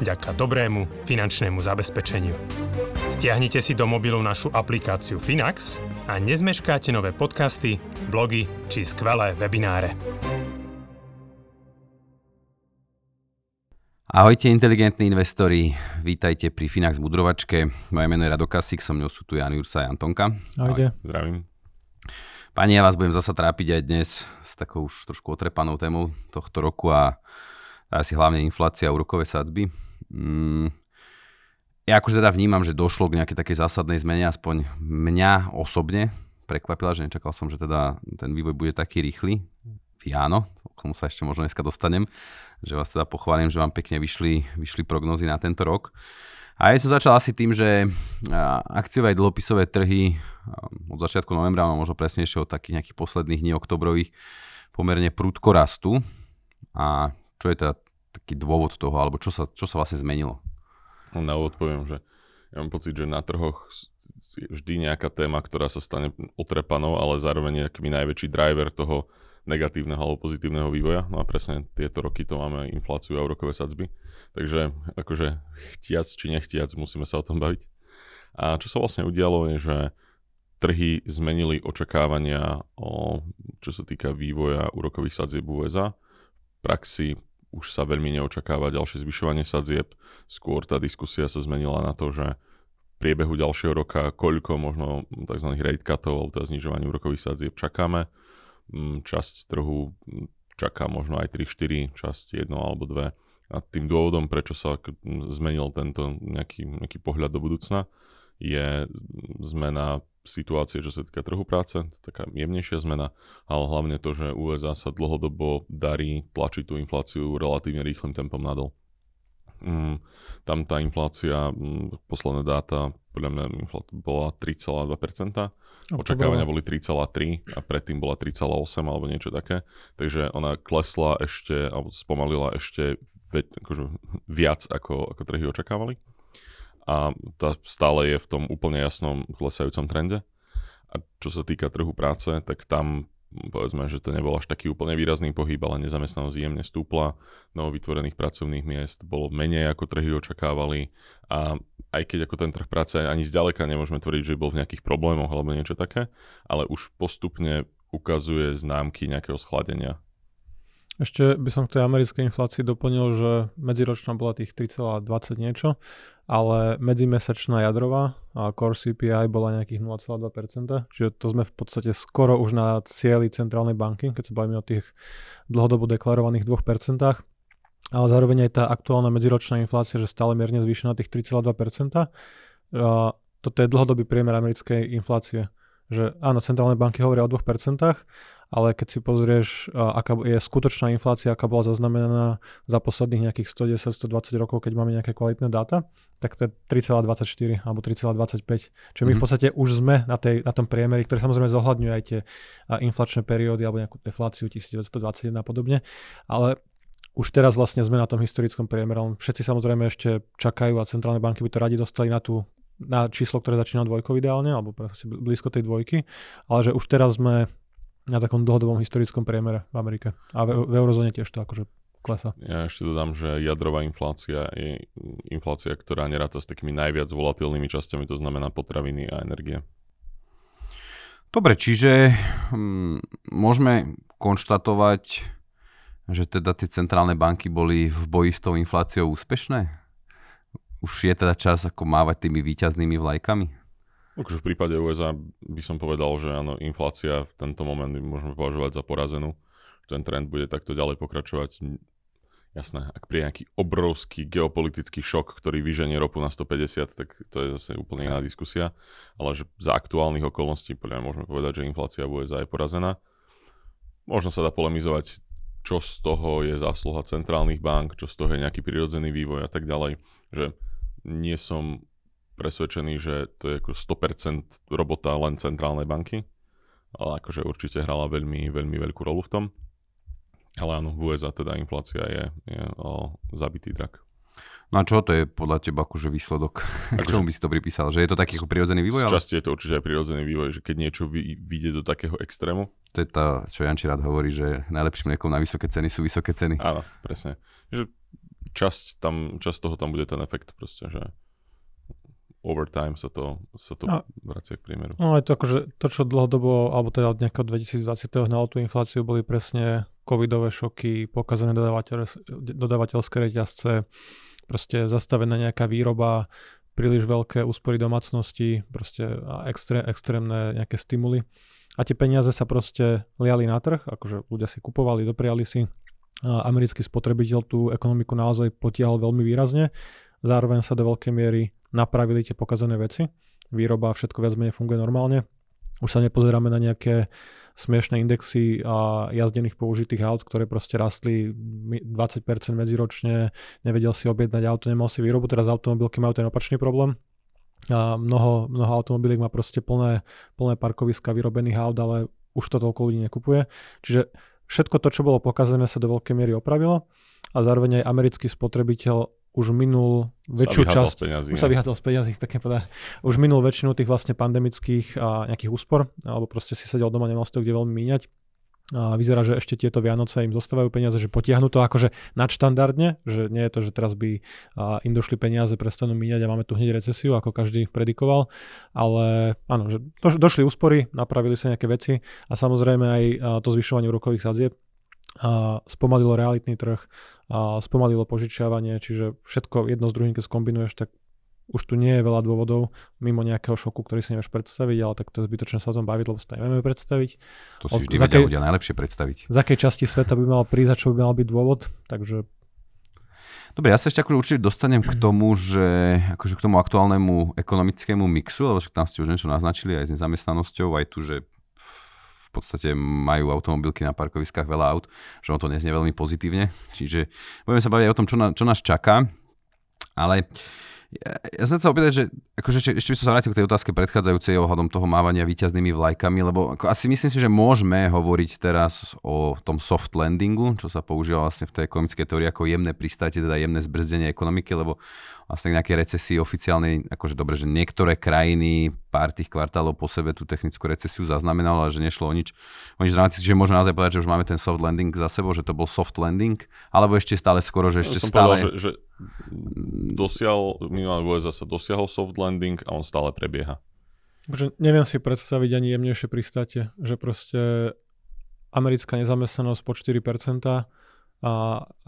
vďaka dobrému finančnému zabezpečeniu. Stiahnite si do mobilu našu aplikáciu Finax a nezmeškáte nové podcasty, blogy či skvelé webináre. Ahojte inteligentní investori, vítajte pri Finax Budrovačke. Moje meno je Rado Kasik, so mnou sú tu Jan Jursa a Antonka. Ahojte. Zdravím. Pani, ja vás budem zasa trápiť aj dnes s takou už trošku otrepanou témou tohto roku a asi hlavne inflácia a úrokové sadzby. Mm, ja akože teda vnímam, že došlo k nejakej takej zásadnej zmene, aspoň mňa osobne prekvapila, že nečakal som, že teda ten vývoj bude taký rýchly. Áno, k tomu sa ešte možno dneska dostanem, že vás teda pochválim, že vám pekne vyšli, vyšli prognozy na tento rok. A je sa začal asi tým, že akciové aj dlhopisové trhy od začiatku novembra, no možno presnejšie od takých nejakých posledných dní oktobrových, pomerne prudko rastú. A čo je teda taký dôvod toho, alebo čo sa, čo sa vlastne zmenilo? Na úvod poviem, že ja mám pocit, že na trhoch je vždy nejaká téma, ktorá sa stane otrepanou, ale zároveň je najväčší driver toho negatívneho alebo pozitívneho vývoja. No a presne tieto roky to máme infláciu a úrokové sadzby. Takže akože chtiac či nechtiac musíme sa o tom baviť. A čo sa vlastne udialo je, že trhy zmenili očakávania o, čo sa týka vývoja úrokových sadzieb USA. V praxi už sa veľmi neočakáva ďalšie zvyšovanie sadzieb. Skôr tá diskusia sa zmenila na to, že v priebehu ďalšieho roka koľko možno tzv. rate cutov alebo teda znižovanie úrokových sadzieb čakáme Mm, časť trhu čaká možno aj 3-4, časť 1 alebo 2. A tým dôvodom, prečo sa zmenil tento nejaký, nejaký pohľad do budúcna, je zmena situácie, čo sa týka trhu práce, taká jemnejšia zmena, ale hlavne to, že USA sa dlhodobo darí tlačiť tú infláciu relatívne rýchlym tempom nadol. Mm, tam tá inflácia, mm, posledné dáta, podľa mňa bola 3,2%, Očakávania boli 3,3 a predtým bola 3,8 alebo niečo také. Takže ona klesla ešte, alebo spomalila ešte ve, akože viac ako, ako trhy očakávali. A tá stále je v tom úplne jasnom klesajúcom trende. A čo sa týka trhu práce, tak tam povedzme, že to nebol až taký úplne výrazný pohyb, ale nezamestnanosť jemne stúpla, novo vytvorených pracovných miest bolo menej ako trhy očakávali a aj keď ako ten trh práce ani zďaleka nemôžeme tvrdiť, že bol v nejakých problémoch alebo niečo také, ale už postupne ukazuje známky nejakého schladenia. Ešte by som k tej americkej inflácii doplnil, že medziročná bola tých 3,20 niečo ale medzimesačná jadrová a core CPI bola nejakých 0,2%, čiže to sme v podstate skoro už na cieli centrálnej banky, keď sa bavíme o tých dlhodobo deklarovaných 2%, ale zároveň aj tá aktuálna medziročná inflácia, že stále mierne zvýšená tých 3,2%. A toto je dlhodobý priemer americkej inflácie. Že áno, centrálne banky hovoria o 2%, ale keď si pozrieš, aká je skutočná inflácia, aká bola zaznamenaná za posledných nejakých 110-120 rokov, keď máme nejaké kvalitné dáta, tak to je 3,24 alebo 3,25. Čiže my mm-hmm. v podstate už sme na, tej, na tom priemeri, ktorý samozrejme zohľadňuje aj tie inflačné periódy alebo nejakú defláciu 1921 a podobne, ale už teraz vlastne sme na tom historickom priemere. Všetci samozrejme ešte čakajú a centrálne banky by to radi dostali na tú na číslo, ktoré začína dvojkou ideálne, alebo blízko tej dvojky, ale že už teraz sme na takom dlhodobom historickom priemere v Amerike. A v, v eurozóne tiež to akože klesa. Ja ešte dodám, že jadrová inflácia je inflácia, ktorá neráta s takými najviac volatilnými časťami, to znamená potraviny a energie. Dobre, čiže hm, môžeme konštatovať, že teda tie centrálne banky boli v boji s tou infláciou úspešné? Už je teda čas ako mávať tými výťaznými vlajkami? Akože v prípade USA by som povedal, že áno, inflácia v tento moment môžeme považovať za porazenú. Ten trend bude takto ďalej pokračovať. Jasné, ak príde nejaký obrovský geopolitický šok, ktorý vyženie ropu na 150, tak to je zase úplne iná diskusia. Ale že za aktuálnych okolností podľa môžeme povedať, že inflácia v USA je porazená. Možno sa dá polemizovať, čo z toho je zásluha centrálnych bank, čo z toho je nejaký prirodzený vývoj a tak ďalej. Že nie som presvedčený, že to je ako 100% robota len centrálnej banky, ale akože určite hrala veľmi, veľmi veľkú rolu v tom. Ale áno, v USA teda inflácia je, je o, zabitý drak. No a čo to je podľa teba akože výsledok? Akože- čomu by si to pripísal? Že je to taký ako prirodzený vývoj? Z Ale časti je to určite aj prirodzený vývoj, že keď niečo vy, vyjde do takého extrému, to je tá, čo Janči rád hovorí, že najlepším liekom na vysoké ceny sú vysoké ceny. áno, presne. Že časť, tam, časť toho tam bude ten efekt proste, že over time sa to, sa to A- vracia k priemeru. No je to akože to, čo dlhodobo, alebo teda od nejakého 2020. hnalo tú infláciu, boli presne covidové šoky, pokazané dodávateľ, dodávateľské reťazce, proste zastavená nejaká výroba, príliš veľké úspory domácnosti, proste a extré, extrémne nejaké stimuly. A tie peniaze sa proste liali na trh, akože ľudia si kupovali, dopriali si. A americký spotrebiteľ tú ekonomiku naozaj potiahol veľmi výrazne. Zároveň sa do veľkej miery napravili tie pokazané veci. Výroba všetko viac menej funguje normálne. Už sa nepozeráme na nejaké smiešné indexy a jazdených použitých aut, ktoré proste rastli mi- 20% medziročne, nevedel si objednať auto, nemal si výrobu, teraz automobilky majú ten opačný problém. A mnoho, mnoho automobiliek má proste plné, plné parkoviska vyrobených aut, ale už to toľko ľudí nekupuje. Čiže všetko to, čo bolo pokazené, sa do veľkej miery opravilo a zároveň aj americký spotrebiteľ už minul väčšiu sa časť peňazí. už sa vyhádzal z peniazí, pekne povedať. Už minul väčšinu tých vlastne pandemických a nejakých úspor, alebo proste si sedel doma, nemal si to kde veľmi míňať. A vyzerá, že ešte tieto Vianoce im zostávajú peniaze, že potiahnu to akože nadštandardne, že nie je to, že teraz by im došli peniaze, prestanú míňať a máme tu hneď recesiu, ako každý predikoval, ale áno, že do, došli úspory, napravili sa nejaké veci a samozrejme aj to zvyšovanie úrokových sadzieb a spomalilo realitný trh, a spomalilo požičiavanie, čiže všetko jedno s druhým, keď skombinuješ, tak už tu nie je veľa dôvodov, mimo nejakého šoku, ktorý si nevieš predstaviť, ale tak to je zbytočné sa o tom baviť, lebo si to nevieme predstaviť. To si vždy vedia ľudia najlepšie predstaviť. Z akej časti sveta by mal prísť a čo by mal byť dôvod, takže Dobre, ja sa ešte akože určite dostanem k tomu, že akože k tomu aktuálnemu ekonomickému mixu, lebo však tam ste už niečo naznačili aj s nezamestnanosťou, aj tu, že podstate majú automobilky na parkoviskách veľa aut, že on to neznie veľmi pozitívne. Čiže budeme sa baviť aj o tom, čo, na, čo nás čaká. Ale ja, ja som sa opýtať, že akože ešte, ešte by som sa vrátil k tej otázke predchádzajúcej ohľadom toho mávania víťaznými vlajkami, lebo ako asi myslím si, že môžeme hovoriť teraz o tom soft landingu, čo sa používa vlastne v tej ekonomickej teórii ako jemné pristátie, teda jemné zbrzdenie ekonomiky, lebo vlastne k nejakej recesii oficiálnej, akože dobre, že niektoré krajiny pár tých kvartálov po sebe tú technickú recesiu zaznamenalo, ale že nešlo o nič, o nič dramatické, že môžeme naozaj povedať, že už máme ten soft landing za sebou, že to bol soft landing, alebo ešte stále skoro, že ešte som stále... povedal, že, že dosiahol, minimálne USA sa dosiahol soft landing a on stále prebieha. Akože neviem si predstaviť ani jemnejšie pristátie, že proste americká nezamestnanosť po 4% a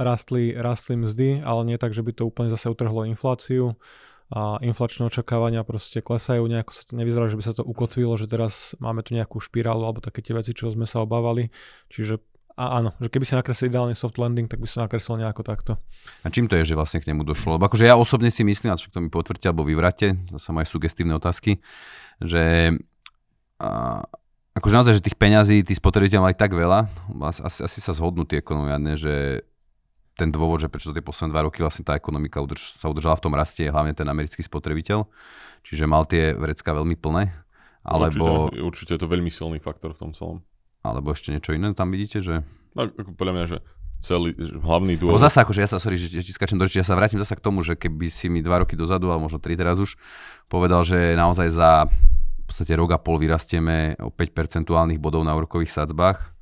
rastli, rastli mzdy, ale nie tak, že by to úplne zase utrhlo infláciu a inflačné očakávania proste klesajú, nejako sa to nevyzerá, že by sa to ukotvilo, že teraz máme tu nejakú špirálu alebo také tie veci, čo sme sa obávali. Čiže a áno, že keby si nakreslil ideálny soft landing, tak by si nakreslil nejako takto. A čím to je, že vlastne k nemu došlo? Lebo akože ja osobne si myslím, a však to mi potvrdte alebo vyvrate, zase moje sugestívne otázky, že a, akože naozaj, že tých peňazí tí spotrebiteľ mali tak veľa, asi, asi sa zhodnú tie ekonomiadne, že ten dôvod, že prečo za tie posledné dva roky vlastne tá ekonomika udrž, sa udržala v tom rastie, je hlavne ten americký spotrebiteľ, čiže mal tie vrecka veľmi plné, alebo, Určite, určite je to veľmi silný faktor v tom celom. alebo ešte niečo iné tam vidíte, že... No, podľa mňa, že celý, hlavný Lebo dôvod... zase, akože ja sa, sorry, že, že ti skáčem do reči, ja sa vrátim zase k tomu, že keby si mi dva roky dozadu, alebo možno tri teraz už, povedal, že naozaj za v podstate rok a pol vyrastieme o 5 percentuálnych bodov na úrokových sadzbách,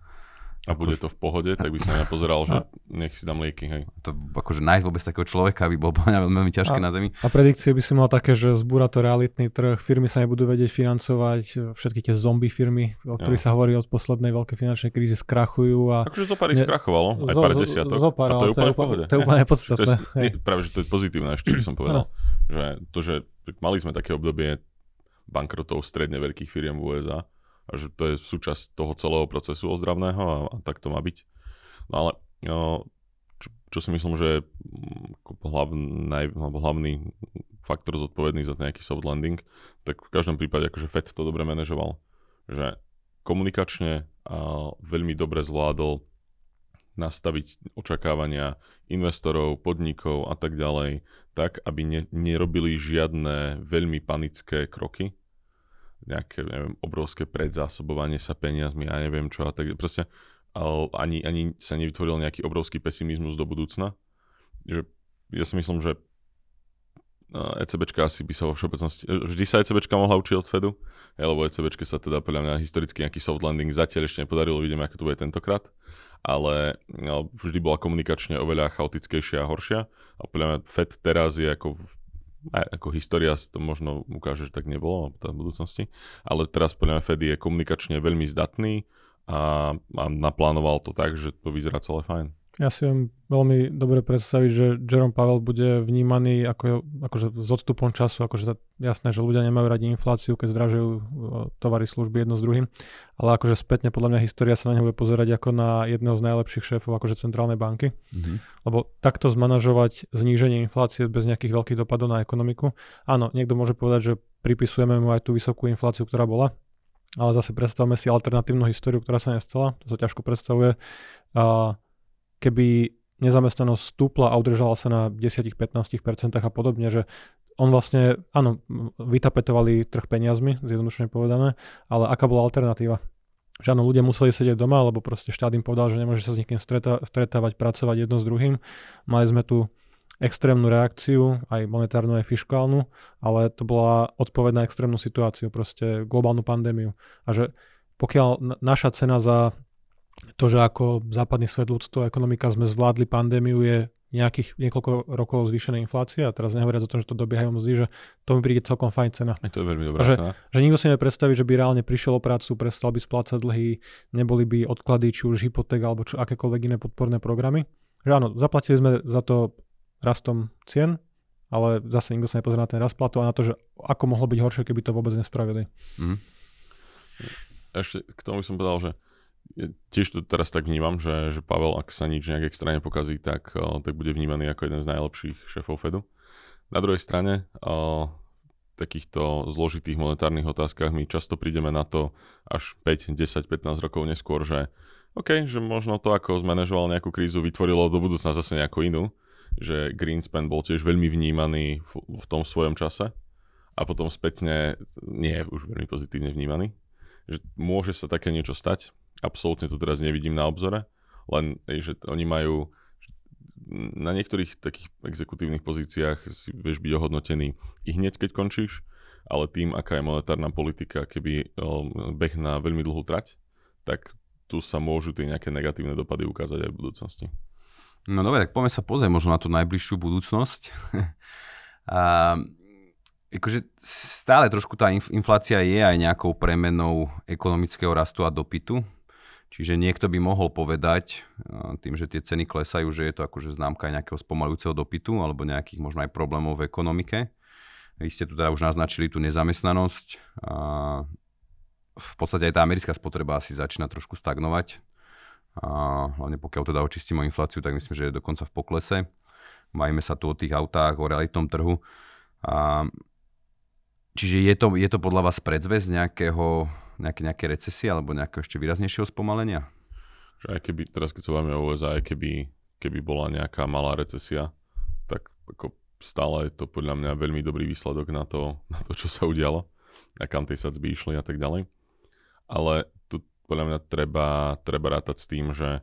a bude to v pohode, tak by som ja pozeral, že nech si dám lieky, hej. to akože nájsť vôbec takého človeka by bolo podľa veľmi, ťažké A- na zemi. A predikcie by si mal také, že zbúra to realitný trh, firmy sa nebudú vedieť financovať, všetky tie zombie firmy, o ktorých sa hovorí od poslednej veľkej finančnej krízy, skrachujú a Akože zo pár ich skrachovalo, aj Zo- pár zo- desiatok. zo pár, a to je úplne v pohode. to je úplne To nepodstatné. je, hej. nie, práve, že to je pozitívne ešte, by som povedal. Že to, že mali sme také obdobie bankrotov stredne veľkých firiem v USA a že to je súčasť toho celého procesu ozdravného a, a tak to má byť. No ale no, čo, čo si myslím, že je mm, hlavný, alebo hlavný faktor zodpovedný za nejaký soft landing, tak v každom prípade akože Fed to dobre manažoval. Že komunikačne a veľmi dobre zvládol nastaviť očakávania investorov, podnikov a tak ďalej, tak, aby ne, nerobili žiadne veľmi panické kroky, nejaké, neviem, obrovské predzásobovanie sa peniazmi a neviem čo a tak proste ani, ani sa nevytvoril nejaký obrovský pesimizmus do budúcna. Že ja si myslím, že ECBčka asi by sa vo všeobecnosti, vždy sa ECBčka mohla učiť od Fedu, lebo ECBčke sa teda podľa mňa historicky nejaký soft landing zatiaľ ešte nepodarilo, vidíme, ako to bude tentokrát, ale no, vždy bola komunikačne oveľa chaotickejšia a horšia a podľa mňa Fed teraz je ako ako história to možno ukáže, že tak nebolo v budúcnosti, ale teraz podľa mňa Fed je komunikačne veľmi zdatný a, a naplánoval to tak, že to vyzerá celé fajn. Ja si viem veľmi dobre predstaviť, že Jerome Powell bude vnímaný ako, akože s odstupom času, akože jasné, že ľudia nemajú radi infláciu, keď zdražujú tovary, služby jedno s druhým, ale akože spätne podľa mňa história sa na neho bude pozerať ako na jedného z najlepších šéfov akože centrálnej banky, mm-hmm. lebo takto zmanažovať zníženie inflácie bez nejakých veľkých dopadov na ekonomiku. Áno, niekto môže povedať, že pripisujeme mu aj tú vysokú infláciu, ktorá bola, ale zase predstavme si alternatívnu históriu, ktorá sa nestala, to sa ťažko predstavuje. Uh, keby nezamestnanosť stúpla a udržala sa na 10-15% a podobne, že on vlastne, áno, vytapetovali trh peniazmi, zjednodušene povedané, ale aká bola alternatíva? Že áno, ľudia museli sedieť doma, lebo proste štát im povedal, že nemôže sa s nikým streta- stretávať, pracovať jedno s druhým. Mali sme tu extrémnu reakciu, aj monetárnu, aj fiskálnu, ale to bola odpoveď na extrémnu situáciu, proste globálnu pandémiu. A že pokiaľ naša cena za to, že ako západný svet ľudstvo ekonomika sme zvládli pandémiu je nejakých niekoľko rokov zvýšená inflácia a teraz nehovoriac o tom, že to dobiehajú mzdy, že to mi príde celkom fajn cena. A to je veľmi dobrá že, cena. Že nikto si nevie predstaviť, že by reálne prišiel o prácu, prestal by splácať dlhy, neboli by odklady, či už hypoték alebo čo, akékoľvek iné podporné programy. Že áno, zaplatili sme za to rastom cien, ale zase nikto sa nepozerá na ten rast platu a na to, že ako mohlo byť horšie, keby to vôbec nespravili. Mm. Ešte k tomu by som povedal, že tiež to teraz tak vnímam, že, že Pavel, ak sa nič nejak extrémne pokazí, tak, uh, tak bude vnímaný ako jeden z najlepších šéfov Fedu. Na druhej strane, uh, v takýchto zložitých monetárnych otázkach my často prídeme na to až 5, 10, 15 rokov neskôr, že OK, že možno to, ako zmanéžoval nejakú krízu, vytvorilo do budúcna zase nejakú inú, že Greenspan bol tiež veľmi vnímaný v, v tom svojom čase a potom spätne nie je už veľmi pozitívne vnímaný. Že môže sa také niečo stať, absolútne to teraz nevidím na obzore, len že oni majú na niektorých takých exekutívnych pozíciách si vieš byť ohodnotený i hneď, keď končíš, ale tým, aká je monetárna politika, keby beh na veľmi dlhú trať, tak tu sa môžu tie nejaké negatívne dopady ukázať aj v budúcnosti. No dobre, tak poďme sa pozrieť možno na tú najbližšiu budúcnosť. a, akože stále trošku tá inflácia je aj nejakou premenou ekonomického rastu a dopytu. Čiže niekto by mohol povedať, tým, že tie ceny klesajú, že je to akože známka nejakého spomalujúceho dopytu alebo nejakých možno aj problémov v ekonomike. Vy ste tu teda už naznačili tú nezamestnanosť. V podstate aj tá americká spotreba asi začína trošku stagnovať. A hlavne pokiaľ teda očistíme infláciu, tak myslím, že je dokonca v poklese. Majme sa tu o tých autách, o realitnom trhu. Čiže je to, je to podľa vás predzvez nejakého nejaké, nejaké recesie alebo nejakého ešte výraznejšieho spomalenia? Že aj keby, teraz keď sa bavíme o USA, aj keby, keby bola nejaká malá recesia, tak ako stále je to podľa mňa veľmi dobrý výsledok na to, na to čo sa udialo a kam tie sadzby išli a tak ďalej. Ale tu podľa mňa treba, treba rátať s tým, že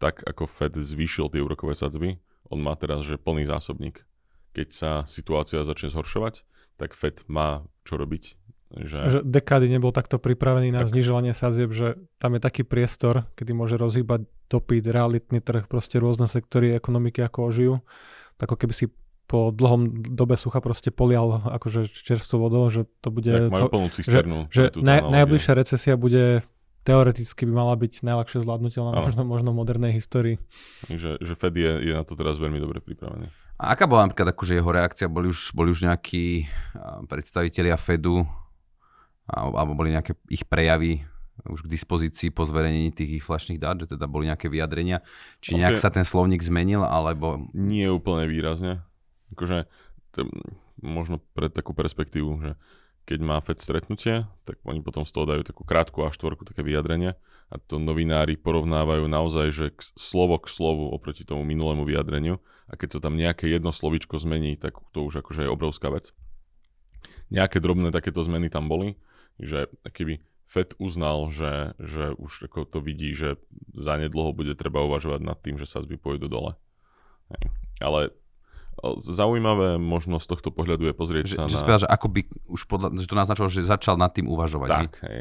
tak ako Fed zvýšil tie úrokové sadzby, on má teraz že plný zásobník. Keď sa situácia začne zhoršovať, tak Fed má čo robiť že... že dekády nebol takto pripravený na tak. znižovanie sadzieb, že tam je taký priestor, kedy môže rozhýbať dopyt, realitný trh, proste rôzne sektory ekonomiky ako ožijú. Tak ako keby si po dlhom dobe sucha proste polial akože čerstvou vodou, že to bude... Tak majú plnú cisternu. Že, že naj, najbližšia recesia bude teoreticky by mala byť najľahšie zvládnutelná možno, možno v modernej histórii. Že, že Fed je, je na to teraz veľmi dobre pripravený. A aká bola napríklad akože jeho reakcia? Boli už, boli už nejakí predstavitelia Fedu alebo boli nejaké ich prejavy už k dispozícii po zverejnení tých inflačných dát, že teda boli nejaké vyjadrenia. Či okay. nejak sa ten slovník zmenil, alebo... Nie úplne výrazne. Akože, to, možno pre takú perspektívu, že keď má FED stretnutie, tak oni potom z toho dajú takú krátku a štvorku také vyjadrenie a to novinári porovnávajú naozaj, že k, slovo k slovu oproti tomu minulému vyjadreniu a keď sa tam nejaké jedno slovičko zmení, tak to už akože je obrovská vec. Nejaké drobné takéto zmeny tam boli, že keby FED uznal, že, že už ako to vidí, že zanedlho bude treba uvažovať nad tým, že sa zby pôjdu dole. Ale zaujímavé možno z tohto pohľadu je pozrieť že, sa že na... Spieľa, že ako by už podľa, že to naznačilo, že začal nad tým uvažovať. Tak, hej.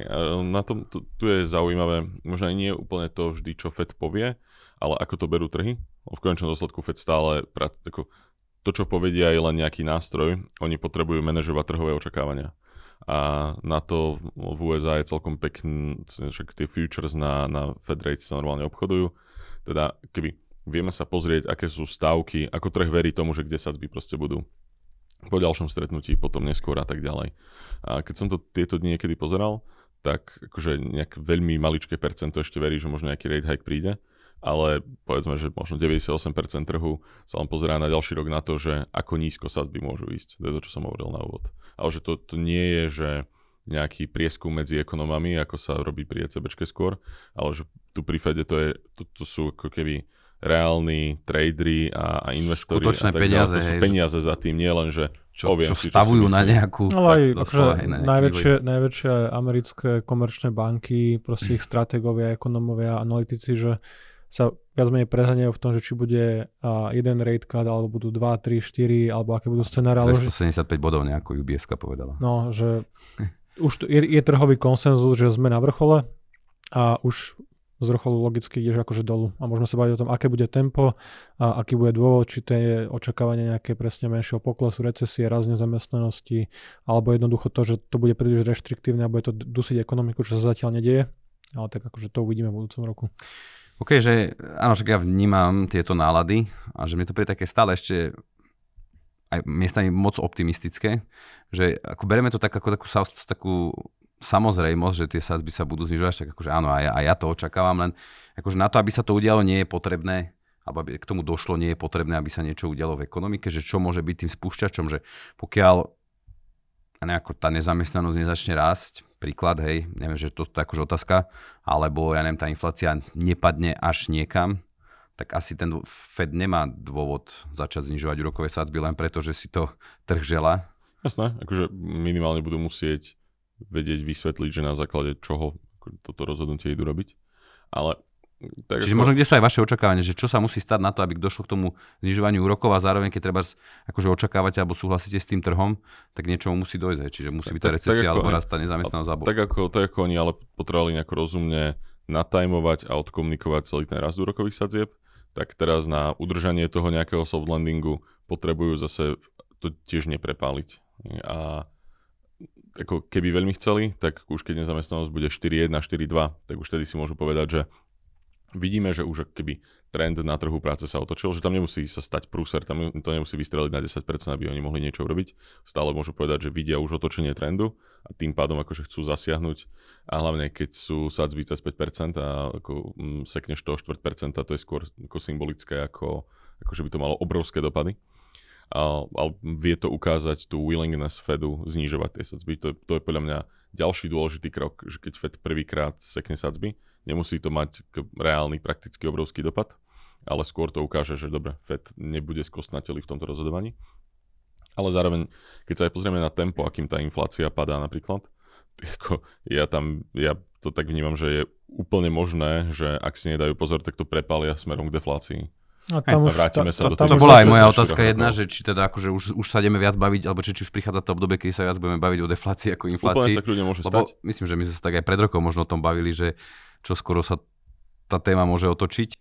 Na tom, tu, tu je zaujímavé, možno aj nie úplne to vždy, čo FED povie, ale ako to berú trhy. V konečnom dôsledku FED stále, ako, to, čo povedia, je len nejaký nástroj. Oni potrebujú manažovať trhové očakávania a na to v USA je celkom pekný, však tie futures na, na Fed rates sa normálne obchodujú. Teda keby vieme sa pozrieť, aké sú stavky, ako trh verí tomu, že kde sadzby proste budú po ďalšom stretnutí, potom neskôr a tak ďalej. A keď som to tieto dni niekedy pozeral, tak akože nejak veľmi maličké percento ešte verí, že možno nejaký rate hike príde ale povedzme, že možno 98% trhu sa len pozerá na ďalší rok na to, že ako nízko sadzby môžu ísť. To je to, čo som hovoril na úvod. Ale že to, to nie je, že nejaký prieskum medzi ekonomami, ako sa robí pri ECBčke skôr, ale že tu pri Fede to, je, to, to sú ako keby reálni tradery a, a investori. Skutočné a tak peniaze. To sú hej, peniaze za tým, nie len, že čo, poviem čo si, čo si na nejakú... Ale aj tak akože na najväčšie, najväčšie americké komerčné banky, proste ich stratégovia, ekonomovia, analytici, že sa viac menej preháňajú v tom, že či bude uh, jeden rate cut, alebo budú 2, 3, 4, alebo aké budú scenáre. 275 bodov nejako UBS povedala. No, že už je, je trhový konsenzus, že sme na vrchole a už z vrcholu logicky ideš akože dolu. A môžeme sa baviť o tom, aké bude tempo, a aký bude dôvod, či to je očakávanie nejaké presne menšieho poklesu, recesie, raz nezamestnanosti, alebo jednoducho to, že to bude príliš reštriktívne a bude to dusiť ekonomiku, čo sa zatiaľ nedieje. Ale tak akože to uvidíme v budúcom roku. OK, že áno, však ja vnímam tieto nálady a že mi to príde také stále ešte aj miestami moc optimistické, že ako bereme to tak ako takú, takú samozrejmosť, že tie sadzby sa budú znižovať, tak akože áno, a ja, a ja to očakávam, len akože na to, aby sa to udialo, nie je potrebné, alebo aby k tomu došlo, nie je potrebné, aby sa niečo udialo v ekonomike, že čo môže byť tým spúšťačom, že pokiaľ nejako tá nezamestnanosť nezačne rásť, príklad, hej, neviem, že to, to je akože otázka, alebo ja neviem, tá inflácia nepadne až niekam, tak asi ten Fed nemá dôvod začať znižovať úrokové sadzby len preto, že si to trh žela. Jasné, akože minimálne budú musieť vedieť vysvetliť, že na základe čoho toto rozhodnutie idú robiť. Ale tak Čiže ako... možno kde sú aj vaše očakávania, že čo sa musí stať na to, aby došlo k tomu znižovaniu úrokov a zároveň, keď treba akože očakávate alebo súhlasíte s tým trhom, tak niečomu musí dojsť. Čiže musí byť tá recesia tak, alebo rast tá nezamestnanosť. Tak ako, tak ako oni ale potrebovali nejako rozumne natajmovať a odkomunikovať celý ten rast úrokových sadzieb, tak teraz na udržanie toho nejakého soft landingu potrebujú zase to tiež neprepáliť. A ako keby veľmi chceli, tak už keď nezamestnanosť bude 4.1, 4.2, tak už tedy si môžu povedať, že vidíme, že už keby trend na trhu práce sa otočil, že tam nemusí sa stať prúser, tam to nemusí vystreliť na 10%, aby oni mohli niečo urobiť. Stále môžu povedať, že vidia už otočenie trendu a tým pádom akože chcú zasiahnuť a hlavne keď sú sadzby cez 5% a ako mm, sekneš toho 4%, to je skôr ako symbolické, ako, ako že by to malo obrovské dopady. A, vie to ukázať tú willingness Fedu znižovať tie sadzby. To, to je podľa mňa ďalší dôležitý krok, že keď Fed prvýkrát sekne sadzby, Nemusí to mať reálny, prakticky obrovský dopad, ale skôr to ukáže, že dobre, Fed nebude skostnatelý v tomto rozhodovaní. Ale zároveň, keď sa aj pozrieme na tempo, akým tá inflácia padá napríklad, ako ja tam, ja to tak vnímam, že je úplne možné, že ak si nedajú pozor, tak to prepalia smerom k deflácii. A tam už, vrátime sa to, do toho. To bola aj moja otázka jedna, že či teda akože už, už sa ideme viac baviť, alebo či, či už prichádza to obdobie, keď sa viac budeme baviť o deflácii ako inflácii. Úplne sa kľudne môže Lebo stať. myslím, že my sme sa tak aj pred rokom možno o tom bavili, že čo skoro sa tá téma môže otočiť.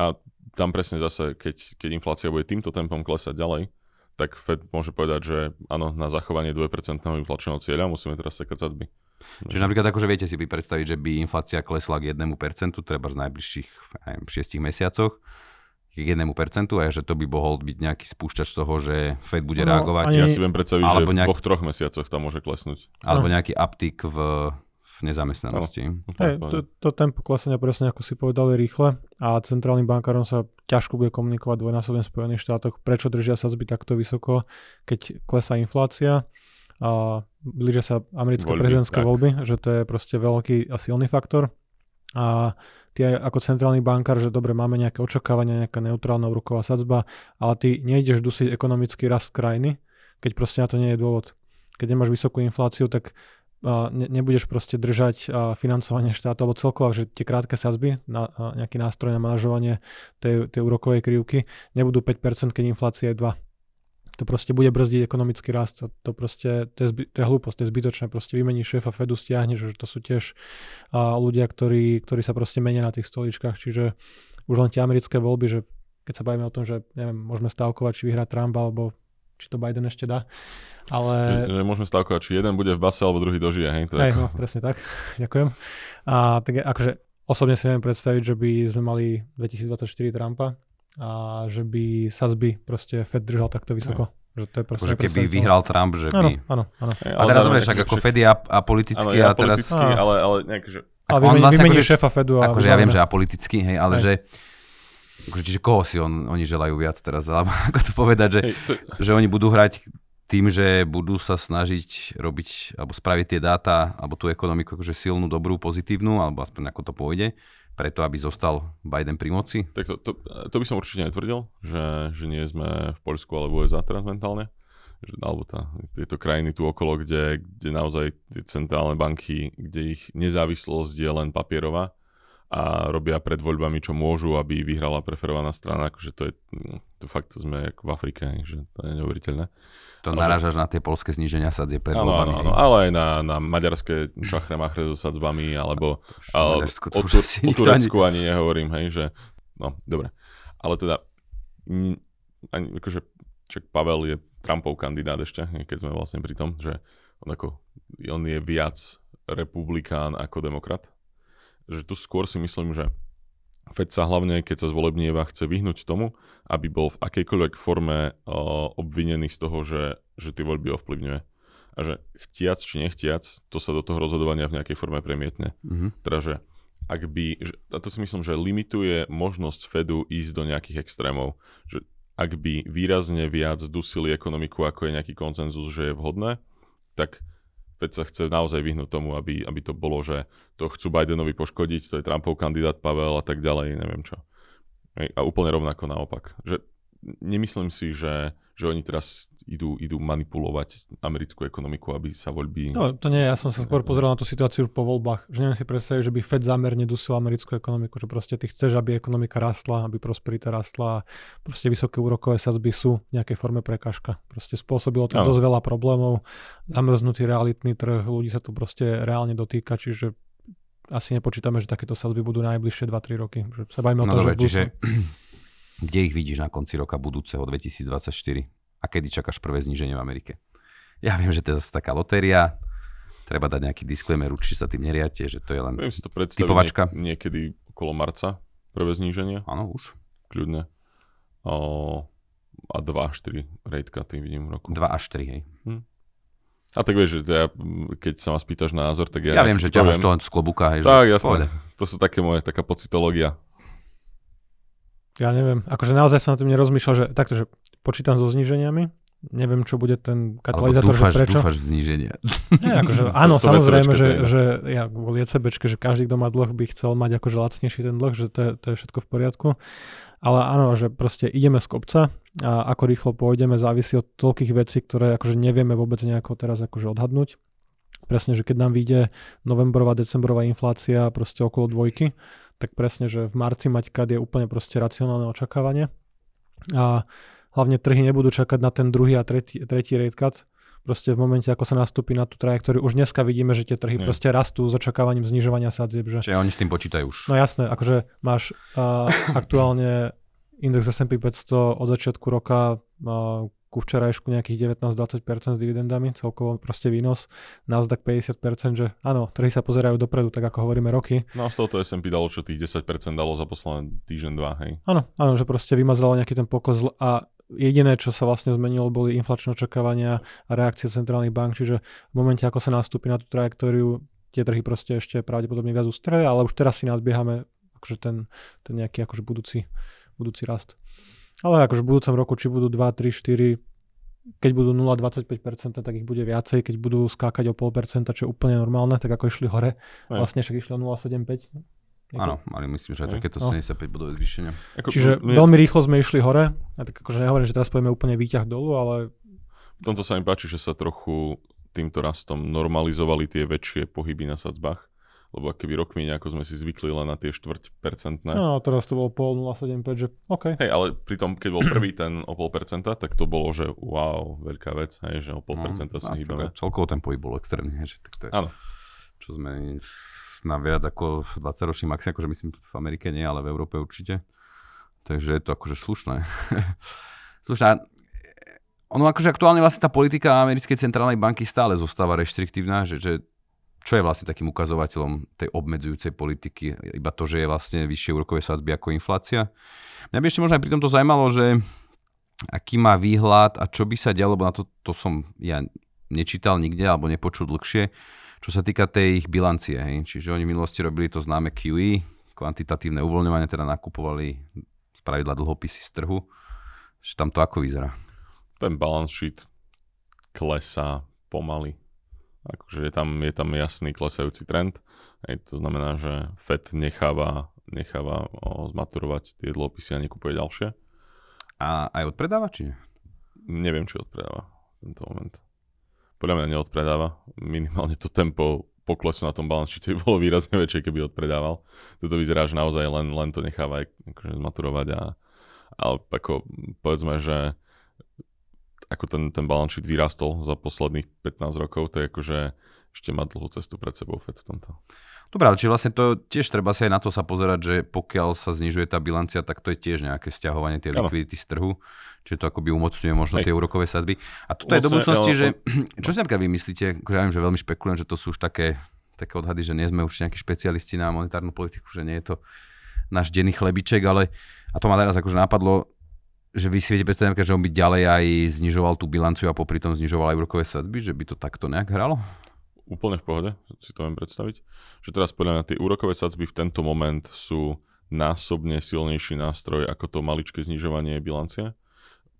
A tam presne zase, keď, keď inflácia bude týmto tempom klesať ďalej, tak Fed môže povedať, že áno, na zachovanie 2% inflačného cieľa musíme teraz sekať sadzby. Čiže napríklad akože viete si by predstaviť, že by inflácia klesla k 1%, treba z najbližších neviem, 6 mesiacoch, k 1% a že to by mohol byť nejaký spúšťač toho, že Fed bude no, reagovať. Ani... Ja si viem predstaviť, že v dvoch, troch mesiacoch tam môže klesnúť. Alebo nejaký uptick v v nezamestnanosti. No, hey, to, to tempo klesania presne ako si povedali rýchle a centrálnym bankárom sa ťažko bude komunikovať dvojnásobne v Spojených štátoch, prečo držia sa zby takto vysoko, keď klesá inflácia. a blíže sa americké Voľby, prezidentské tak. voľby, že to je proste veľký a silný faktor. A ty aj ako centrálny bankár, že dobre, máme nejaké očakávania, nejaká neutrálna úroková sadzba, ale ty nejdeš dusiť ekonomický rast krajiny, keď proste na to nie je dôvod. Keď nemáš vysokú infláciu, tak nebudeš proste držať financovanie štátu, alebo celkovo, že tie krátke sadzby, na, nejaký nástroj na manažovanie tej, tej úrokovej krivky, nebudú 5%, keď inflácia je 2 to proste bude brzdiť ekonomický rast. To, to proste, to je, zby, to je hlúposť, to je zbytočné. Proste vymení šéfa Fedu, stiahne, že to sú tiež a, ľudia, ktorí, ktorí sa proste menia na tých stoličkách. Čiže už len tie americké voľby, že keď sa bavíme o tom, že neviem, môžeme stavkovať, či vyhrá Trump, alebo či to Biden ešte dá. Ale... Že, že môžeme stavkovať, či jeden bude v base, alebo druhý dožije. Hej, to Hej, ako... no, presne tak. Ďakujem. A tak akože osobne si neviem predstaviť, že by sme mali 2024 Trumpa a že by sazby proste Fed držal takto vysoko. Že to je proste Akože keby vyhral Trump, že Áno, by... áno, áno. Hej, A ale teraz tak akože ako však- Fedy a, a Áno, a teraz... ale, ale nejak, že... A on vymení, vlastne vymení akože- šéfa Fedu a Akože ja viem, že vybavené. apoliticky, hej, ale Hej. že... Akože, čiže koho si on, oni želajú viac teraz, alebo ako to povedať, že, Hej, to, že oni budú hrať tým, že budú sa snažiť robiť, alebo spraviť tie dáta, alebo tú ekonomiku akože silnú, dobrú, pozitívnu, alebo aspoň ako to pôjde, preto aby zostal Biden pri moci. tak to, to, to by som určite netvrdil, že, že nie sme v Poľsku alebo USA teraz mentálne. Že, alebo tá, tieto krajiny tu okolo, kde, kde naozaj tie centrálne banky, kde ich nezávislosť je len papierová a robia pred voľbami, čo môžu, aby vyhrala preferovaná strana. Akože to je, mm, to fakt sme v Afrike, že to je neuveriteľné. To Ale- narážaš na tie polské zníženia sadzie pred Áno, voľbami. áno, áno, ale aj na, na maďarské čachre machre so sadzbami, alebo ale Maďarsku o, tu, o nikto ani- Turecku ani nehovorím, hej, že no, dobre. Ale teda, ni, ani, akože, čak Pavel je Trumpov kandidát ešte, keď sme vlastne pri tom, že on, ako, on je viac republikán ako demokrat. Že tu skôr si myslím, že Fed sa hlavne, keď sa zvolebnieva, chce vyhnúť tomu, aby bol v akejkoľvek forme o, obvinený z toho, že, že tie voľby ovplyvňuje. A že chtiac či nechtiac, to sa do toho rozhodovania v nejakej forme premietne. Mhm. Teda, že ak by, že, a to si myslím, že limituje možnosť Fedu ísť do nejakých extrémov. Že ak by výrazne viac dusili ekonomiku, ako je nejaký koncenzus, že je vhodné, tak Fed sa chce naozaj vyhnúť tomu, aby, aby to bolo, že to chcú Bidenovi poškodiť, to je Trumpov kandidát Pavel a tak ďalej, neviem čo. A úplne rovnako naopak. Že nemyslím si, že, že oni teraz idú, idú manipulovať americkú ekonomiku, aby sa voľby... No, to nie, ja som sa skôr pozrel na tú situáciu po voľbách. Že neviem si predstaviť, že by Fed zámerne dusil americkú ekonomiku, že proste ty chceš, aby ekonomika rastla, aby prosperita rastla a proste vysoké úrokové sazby sú v nejakej forme prekážka. Proste spôsobilo to Áno. dosť veľa problémov, zamrznutý realitný trh, ľudí sa to proste reálne dotýka, čiže asi nepočítame, že takéto sazby budú najbližšie 2-3 roky. Že sa bavíme o No tom, dobre, že čiže kde ich vidíš na konci roka budúceho 2024? A kedy čakáš prvé zníženie v Amerike? Ja viem, že to je zase taká lotéria, treba dať nejaký disclaimer, určite sa tým neriate, že to je len... Viem si to predstaviť Typovačka. nie, niekedy okolo marca, prvé zníženie, Áno, už. kľudne. O, a 2-4 rate cuty vidím v roku. 2 až 3, hej. A tak vieš, že m, keď sa ma spýtaš názor, tak ja... Ja, viem, že ťaháš to z klobuka, hej. Tak, že jasné. To sú také moje, taká pocitológia. Ja neviem, akože naozaj som na tým nerozmýšľal, že takto, že počítam so zníženiami, neviem, čo bude ten Alebo katalizátor, dúfaš, že prečo. dúfaš v zníženie. Nie, akože, áno, To- samozrejme, že, iné. že ja kvôli ECBčke, že každý, kto má dlh, by chcel mať akože lacnejší ten dlh, že to je, to je všetko v poriadku. Ale áno, že proste ideme z kopca a ako rýchlo pôjdeme, závisí od toľkých vecí, ktoré akože nevieme vôbec nejako teraz akože odhadnúť. Presne, že keď nám vyjde novembrová, decembrová inflácia proste okolo dvojky, tak presne, že v marci mať kad je úplne proste racionálne očakávanie. A hlavne trhy nebudú čakať na ten druhý a tretí, tretí rate cut. Proste v momente, ako sa nastúpi na tú trajektóriu, už dneska vidíme, že tie trhy Nie. proste rastú s očakávaním znižovania sadzieb. Že... Čiže oni s tým počítajú už. No jasné, akože máš uh, aktuálne index S&P 500 od začiatku roka uh, ku včerajšku nejakých 19-20% s dividendami, celkovo proste výnos, Nasdaq 50%, že áno, trhy sa pozerajú dopredu, tak ako hovoríme roky. No a z tohoto S&P dalo, čo tých 10% dalo za posledný týždeň, dva, hej. Áno, áno, že proste vymazalo nejaký ten pokles a jediné, čo sa vlastne zmenilo, boli inflačné očakávania a reakcie centrálnych bank, čiže v momente, ako sa nastúpi na tú trajektóriu, tie trhy proste ešte pravdepodobne viac ústrelia, ale už teraz si nadbiehame akože ten, ten nejaký akože budúci, budúci rast. Ale akože v budúcom roku, či budú 2, 3, 4, keď budú 0,25%, tak ich bude viacej, keď budú skákať o 0,5%, čo je úplne normálne, tak ako išli hore, Hej. vlastne však išli o 0,75. Áno, mali myslím, že aj takéto No. 75 bodové zvýšenia. Ako, Čiže mne- veľmi rýchlo sme išli hore, a tak akože nehovorím, že teraz pojeme úplne výťah dolu, ale V tomto sa mi páči, že sa trochu týmto rastom normalizovali tie väčšie pohyby na sadzbách. Lebo keby rokmi nejako sme si zvykli len na tie štvrť percentné. no, teraz to bolo pol 0,75, že OK. Hej, ale pritom, keď bol prvý ten o pol percenta, tak to bolo, že wow, veľká vec, hej, že o pol percenta sa No, hýbame. a Celkovo ten pohyb bol extrémny, že tak to je, Áno. čo sme na viac ako 20 ročný maxi, akože myslím v Amerike nie, ale v Európe určite. Takže je to akože slušné. slušné. Ono akože aktuálne vlastne tá politika americkej centrálnej banky stále zostáva reštriktívna, že, že čo je vlastne takým ukazovateľom tej obmedzujúcej politiky? Iba to, že je vlastne vyššie úrokové sadzby ako inflácia. Mňa by ešte možno aj pri tomto zaujímalo, že aký má výhľad a čo by sa dialo, lebo na to, to som ja nečítal nikde alebo nepočul dlhšie, čo sa týka tej ich bilancie. Hej. Čiže oni v minulosti robili to známe QE, kvantitatívne uvoľňovanie, teda nakupovali z pravidla dlhopisy z trhu. Že tam to ako vyzerá? Ten balance sheet klesá pomaly. Akože je tam, je tam jasný klesajúci trend. Hej, to znamená, že Fed necháva, necháva zmaturovať tie dlhopisy a nekupuje ďalšie. A aj odpredáva, či nie? Neviem, či odpredáva v tento moment. Podľa mňa neodpredáva. Minimálne to tempo poklesu na tom balance sheete by bolo výrazne väčšie, keby odpredával. Toto vyzerá, že naozaj len, len to necháva akože zmaturovať a ale ako povedzme, že ako ten, ten balance sheet vyrastol za posledných 15 rokov, to je akože ešte má dlhú cestu pred sebou Fed v tomto. Dobre, ale či vlastne to tiež treba si aj na to sa pozerať, že pokiaľ sa znižuje tá bilancia, tak to je tiež nejaké stiahovanie tej likvidity z trhu, čiže to akoby umocňuje možno Hej. tie úrokové sadzby. A toto je do Umocňuje, budúcnosti, že čo si napríklad vymyslíte, akože ja viem, že veľmi špekulujem, že to sú už také, také odhady, že nie sme už nejakí špecialisti na monetárnu politiku, že nie je to náš denný chlebiček, ale a to ma teraz akože napadlo, že vy si viete predstaviť, že on by ďalej aj znižoval tú bilanciu a popri tom znižoval aj úrokové sadzby, že by to takto nejak hralo? Úplne v pohode, si to viem predstaviť. Že teraz podľa mňa tie úrokové sadzby v tento moment sú násobne silnejší nástroj ako to maličké znižovanie bilancie.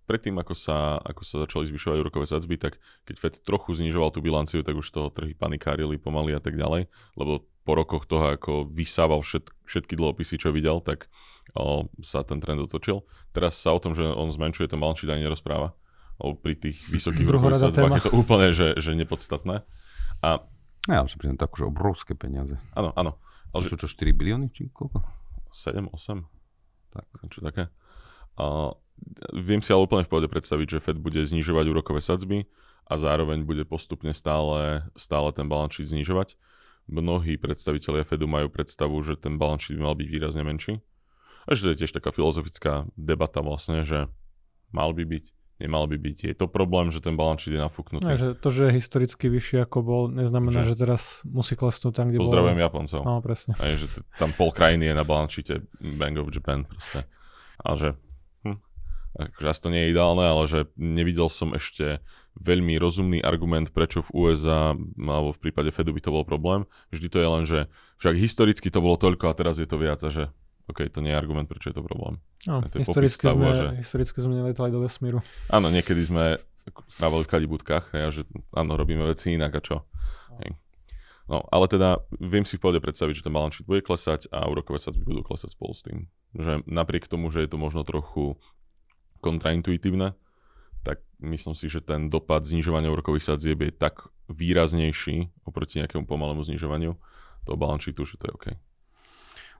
Predtým, ako sa, ako sa začali zvyšovať úrokové sadzby, tak keď Fed trochu znižoval tú bilanciu, tak už toho trhy panikárili pomaly a tak ďalej, lebo po rokoch toho, ako vysával všet, všetky dlhopisy, čo videl, tak o, sa ten trend otočil. Teraz sa o tom, že on zmenšuje ten balance sheet ani nerozpráva. O, pri tých vysokých úrokových Druhorada sadzbách je to úplne že, že nepodstatné. A Ja, že pri tom to akože obrovské peniaze. áno, áno. Ale že sú čo, 4 bilióny, či koľko? 7, 8, Tak. niečo také. A viem si ale úplne v pohode predstaviť, že Fed bude znižovať úrokové sadzby a zároveň bude postupne stále, stále ten balance sheet znižovať. Mnohí predstavitelia Fedu majú predstavu, že ten balance sheet by mal byť výrazne menší. A že to je tiež taká filozofická debata vlastne, že mal by byť, nemal by byť. Je to problém, že ten balance je nafúknutý. No, že to, že je historicky vyšší ako bol, neznamená, Že- že teraz musí klesnúť tam, kde bol. Pozdravujem Japoncov. No, presne. Aj, že t- tam pol krajiny je na balance sheete Bank of Japan proste. A že hm, akože asi to nie je ideálne, ale že nevidel som ešte veľmi rozumný argument, prečo v USA alebo v prípade Fedu by to bol problém. Vždy to je len, že však historicky to bolo toľko a teraz je to viac a že OK, to nie je argument, prečo je to problém. No, to je historicky, stavu sme, že- historicky sme neletali do vesmíru. Áno, niekedy sme strávali v kadibudkách, a že áno, robíme veci inak a čo. Hej. No, ale teda viem si v pohode predstaviť, že ten balance sheet bude klesať a úrokové sadzby budú klesať spolu s tým. Že napriek tomu, že je to možno trochu kontraintuitívne, tak myslím si, že ten dopad znižovania úrokových sadzieb je tak výraznejší oproti nejakému pomalému znižovaniu toho balance sheetu, že to je OK.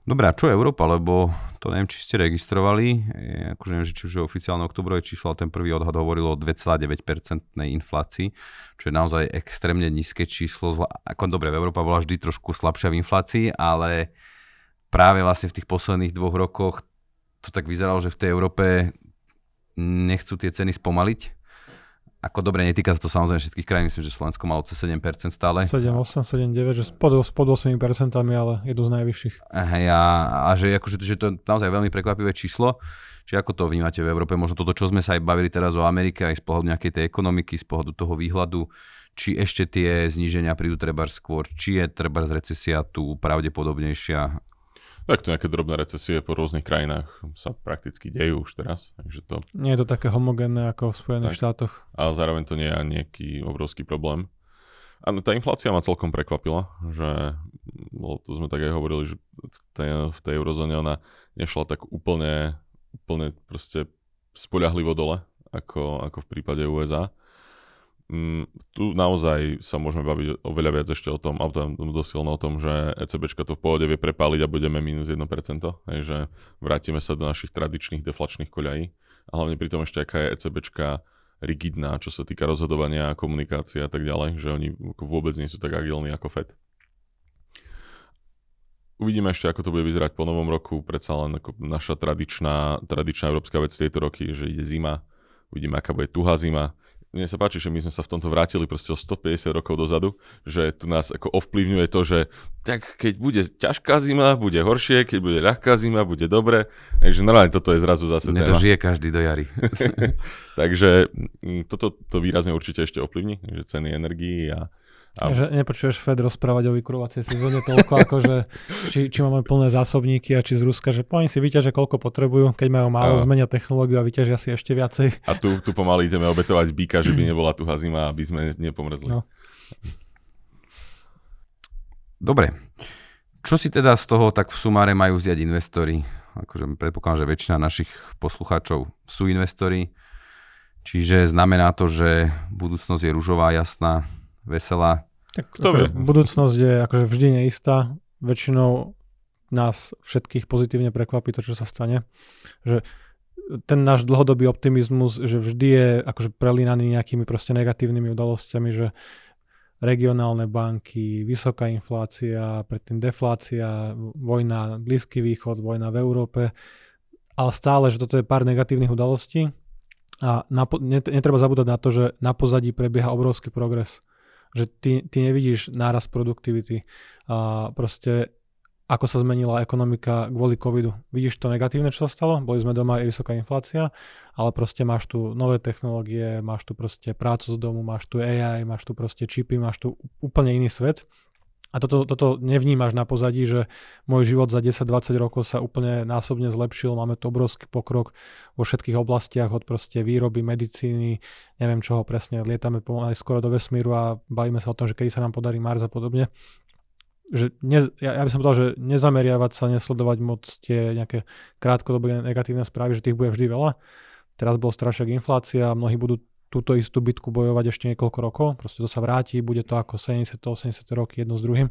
Dobre, a čo Európa, lebo to neviem, či ste registrovali, je, akože neviem, či už je oficiálne oktobrové číslo, ale ten prvý odhad hovoril o 2,9% inflácii, čo je naozaj extrémne nízke číslo. Ako dobre, Európa bola vždy trošku slabšia v inflácii, ale práve vlastne v tých posledných dvoch rokoch to tak vyzeralo, že v tej Európe nechcú tie ceny spomaliť. Ako dobre, netýka sa to samozrejme všetkých krajín, myslím, že Slovensko malo cez 7% stále. 7, 8, 7, 9, že pod, pod 8%, ale jedno z najvyšších. Hej, a, a že, akože, že to je naozaj veľmi prekvapivé číslo. Čiže ako to vnímate v Európe? Možno toto, čo sme sa aj bavili teraz o Amerike, aj z pohľadu nejakej tej ekonomiky, z pohľadu toho výhľadu, či ešte tie zníženia prídu treba skôr, či je treba recesia tu pravdepodobnejšia. Tak to nejaké drobné recesie po rôznych krajinách sa prakticky dejú už teraz. Takže to... Nie je to také homogénne ako v Spojených tak. štátoch. A zároveň to nie je nejaký obrovský problém. A tá inflácia ma celkom prekvapila, že to sme tak aj hovorili, že v tej eurozóne ona nešla tak úplne, úplne proste spoľahlivo dole, ako, ako v prípade USA. Mm, tu naozaj sa môžeme baviť oveľa viac ešte o tom, a dosilno o tom, že ECBčka to v pohode vie prepáliť a budeme minus 1%, hej, že vrátime sa do našich tradičných deflačných koľají a hlavne pri tom ešte aká je ECBčka rigidná, čo sa týka rozhodovania komunikácie a tak ďalej, že oni vôbec nie sú tak agilní ako FED. Uvidíme ešte, ako to bude vyzerať po novom roku. Predsa len ako naša tradičná, tradičná európska vec tieto roky, že ide zima. Uvidíme, aká bude tuhá zima mne sa páči, že my sme sa v tomto vrátili proste o 150 rokov dozadu, že tu nás ako ovplyvňuje to, že tak keď bude ťažká zima, bude horšie, keď bude ľahká zima, bude dobre. Takže normálne toto je zrazu zase téma. žije každý do jary. Takže mm, toto to výrazne určite ešte ovplyvní, že ceny energií a, a... Že nepočuješ Fed rozprávať o vykurovacej sezóne toľko, ako že či, či máme plné zásobníky a či z Ruska, že po si vyťažia, koľko potrebujú, keď majú málo, a... zmenia technológiu a vyťažia si ešte viacej. A tu, tu pomaly ideme obetovať býka, že by nebola tu zima, aby sme nepomrzli. No. Dobre. Čo si teda z toho tak v sumáre majú vziať investori? Akože predpokladám, že väčšina našich poslucháčov sú investori. Čiže znamená to, že budúcnosť je ružová, jasná, veselá. Tak Kto akože budúcnosť je akože vždy neistá. Väčšinou nás všetkých pozitívne prekvapí to, čo sa stane. Že ten náš dlhodobý optimizmus, že vždy je akože prelínaný nejakými proste negatívnymi udalosťami, že regionálne banky, vysoká inflácia, predtým deflácia, vojna, Blízky východ, vojna v Európe, ale stále, že toto je pár negatívnych udalostí a napo- netreba zabúdať na to, že na pozadí prebieha obrovský progres že ty, ty nevidíš náraz produktivity a proste ako sa zmenila ekonomika kvôli covidu. Vidíš to negatívne, čo sa stalo? Boli sme doma, je vysoká inflácia, ale proste máš tu nové technológie, máš tu proste prácu z domu, máš tu AI, máš tu proste čipy, máš tu úplne iný svet a toto, toto nevnímaš na pozadí, že môj život za 10-20 rokov sa úplne násobne zlepšil, máme tu obrovský pokrok vo všetkých oblastiach, od proste výroby, medicíny, neviem čoho presne, lietame pomaly skoro do vesmíru a bavíme sa o tom, že kedy sa nám podarí Mars a podobne. Že ne, ja, ja by som povedal, že nezameriavať sa, nesledovať moc tie nejaké krátkodobé negatívne správy, že tých bude vždy veľa. Teraz bol strašák inflácia, mnohí budú túto istú bitku bojovať ešte niekoľko rokov. Proste to sa vráti, bude to ako 70. 80. roky jedno s druhým.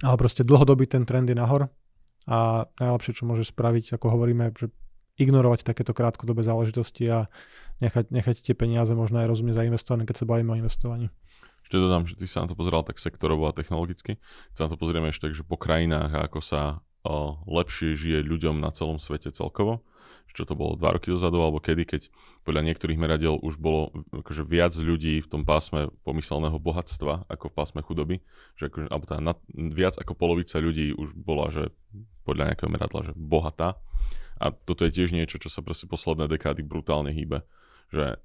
Ale proste dlhodobý ten trend je nahor a najlepšie, čo môže spraviť, ako hovoríme, že ignorovať takéto krátkodobé záležitosti a nechať, nechať tie peniaze možno aj rozumne zainvestované, keď sa bavíme o investovaní. Ešte dodám, že ty sa na to pozeral tak sektorovo a technologicky. Keď sa na to pozrieme ešte tak, že po krajinách ako sa o, lepšie žije ľuďom na celom svete celkovo, čo to bolo dva roky dozadu, alebo kedy, keď podľa niektorých meradiel už bolo akože viac ľudí v tom pásme pomyselného bohatstva ako v pásme chudoby, že akože, alebo tá, na, viac ako polovica ľudí už bola, že podľa nejakého meradla, že bohatá. A toto je tiež niečo, čo sa proste posledné dekády brutálne hýbe, že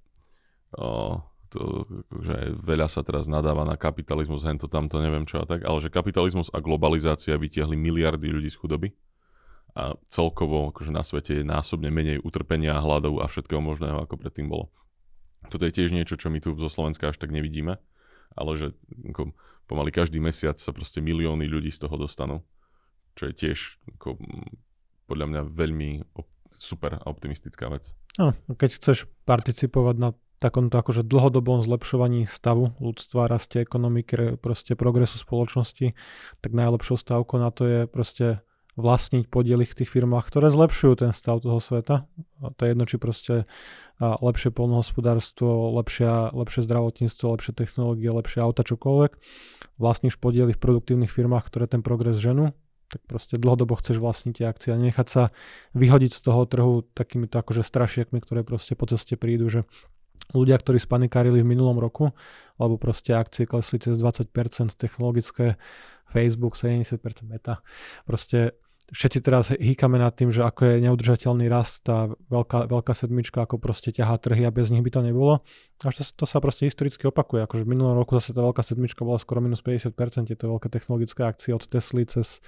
o, to, že veľa sa teraz nadáva na kapitalizmus, hento tamto, neviem čo a tak, ale že kapitalizmus a globalizácia vytiahli miliardy ľudí z chudoby a celkovo akože na svete je násobne menej utrpenia, hladov a všetkého možného, ako predtým bolo. Toto je tiež niečo, čo my tu zo Slovenska až tak nevidíme, ale že ako, pomaly každý mesiac sa proste milióny ľudí z toho dostanú, čo je tiež ako, podľa mňa veľmi op- super a optimistická vec. No, keď chceš participovať na takomto akože dlhodobom zlepšovaní stavu ľudstva, rastie ekonomiky, proste progresu spoločnosti, tak najlepšou stavkou na to je proste vlastniť podiely v tých firmách, ktoré zlepšujú ten stav toho sveta. To je jedno, či proste lepšie polnohospodárstvo, lepšia, lepšie zdravotníctvo, lepšie technológie, lepšie auta, čokoľvek. Vlastníš podiely v produktívnych firmách, ktoré ten progres ženú, tak proste dlhodobo chceš vlastniť tie akcie a nechať sa vyhodiť z toho trhu takýmito akože strašiekmi, ktoré proste po ceste prídu, že ľudia, ktorí spanikárili v minulom roku, alebo proste akcie klesli cez 20%, technologické Facebook 70% meta. Proste všetci teraz hýkame nad tým, že ako je neudržateľný rast, tá veľká, veľká sedmička, ako proste ťahá trhy a bez nich by to nebolo. Až to, to sa proste historicky opakuje. Akože v minulom roku zase tá veľká sedmička bola skoro minus 50%, je to veľké technologické akcie od Tesly cez,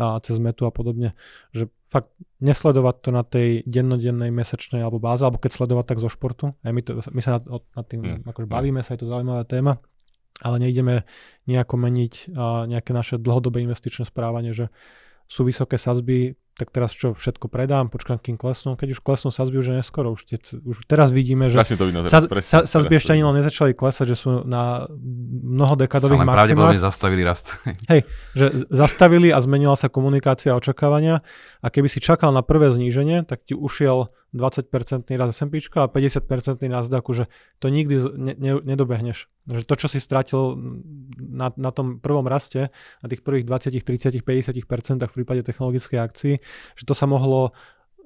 a, cez Metu a podobne. Že fakt nesledovať to na tej dennodennej, mesečnej alebo báze, alebo keď sledovať tak zo športu. Aj my, to, my sa nad, nad tým mm. akože bavíme, sa je to zaujímavá téma ale nejdeme nejako meniť a, nejaké naše dlhodobé investičné správanie, že sú vysoké sazby, tak teraz čo, všetko predám, počkám, kým klesnú. Keď už klesnú sazby, už je neskoro. Už, te, už teraz vidíme, že to vidno, teraz, sa, sa, sazby ešte ani len nezačali klesať, že sú na mnoho dekadových maximách. pravdepodobne zastavili rast. Hej, že zastavili a zmenila sa komunikácia a očakávania a keby si čakal na prvé zníženie, tak ti ušiel 20% rast S&P a 50% Nasdaq, že to nikdy ne, ne, nedobehneš. Že to, čo si stratil na, na tom prvom raste, na tých prvých 20, 30, 50% v prípade technologickej akcii, že to sa mohlo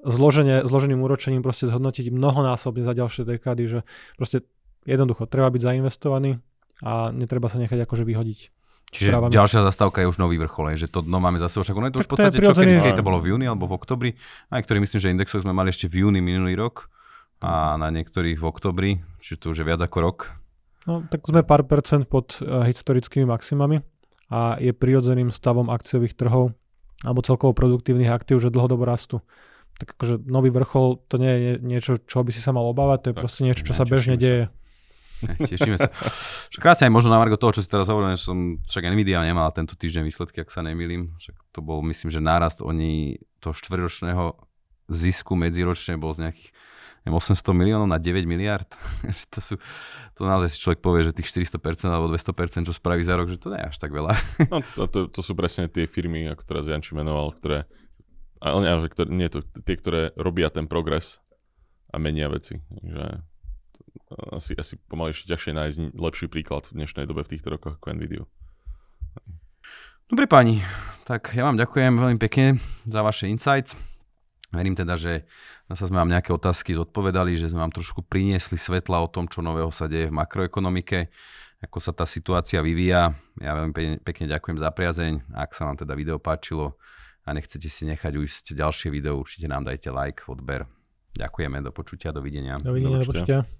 zloženie, zloženým úročením proste zhodnotiť mnohonásobne za ďalšie dekády, že proste jednoducho treba byť zainvestovaný a netreba sa nechať akože vyhodiť. Čiže správami. ďalšia zastávka je už nový vrchol, že to no máme zase však ono je to už v podstate, čo kedy, keď to bolo v júni alebo v oktobri, aj ktorý myslím, že indexov sme mali ešte v júni minulý rok a na niektorých v oktobri, čiže to už je viac ako rok. No tak sme pár percent pod uh, historickými maximami a je prirodzeným stavom akciových trhov alebo celkovo produktívnych aktív, že dlhodobo rastú. Tak akože nový vrchol, to nie je niečo, čo by si sa mal obávať, to je tak, proste niečo, čo sa bežne deje. Tešíme sa. Krásne aj možno na Margo toho, čo si teraz hovoril, že som, však Nvidia nemala tento týždeň výsledky, ak sa nemýlim. Však to bol, myslím, že nárast oni toho štvrťročného zisku medziročne bol z nejakých neviem, 800 miliónov na 9 miliard. to sú, to naozaj si človek povie, že tých 400% alebo 200%, čo spraví za rok, že to nie je až tak veľa. no, to, to, to, sú presne tie firmy, ako teraz Janči menoval, ktoré, ale nie, ktoré, nie to, tie, ktoré robia ten progres a menia veci. Že asi, asi pomaly ešte ťažšie nájsť lepší príklad v dnešnej dobe v týchto rokoch ako NVIDIA. Dobre páni, tak ja vám ďakujem veľmi pekne za vaše insights. Verím teda, že zase sme vám nejaké otázky zodpovedali, že sme vám trošku priniesli svetla o tom, čo nového sa deje v makroekonomike, ako sa tá situácia vyvíja. Ja veľmi pekne, pekne ďakujem za priazeň. Ak sa vám teda video páčilo a nechcete si nechať ujsť ďalšie video, určite nám dajte like, odber. Ďakujeme, do počutia, dovidenia. Dovidenia, do počutia. Do počutia.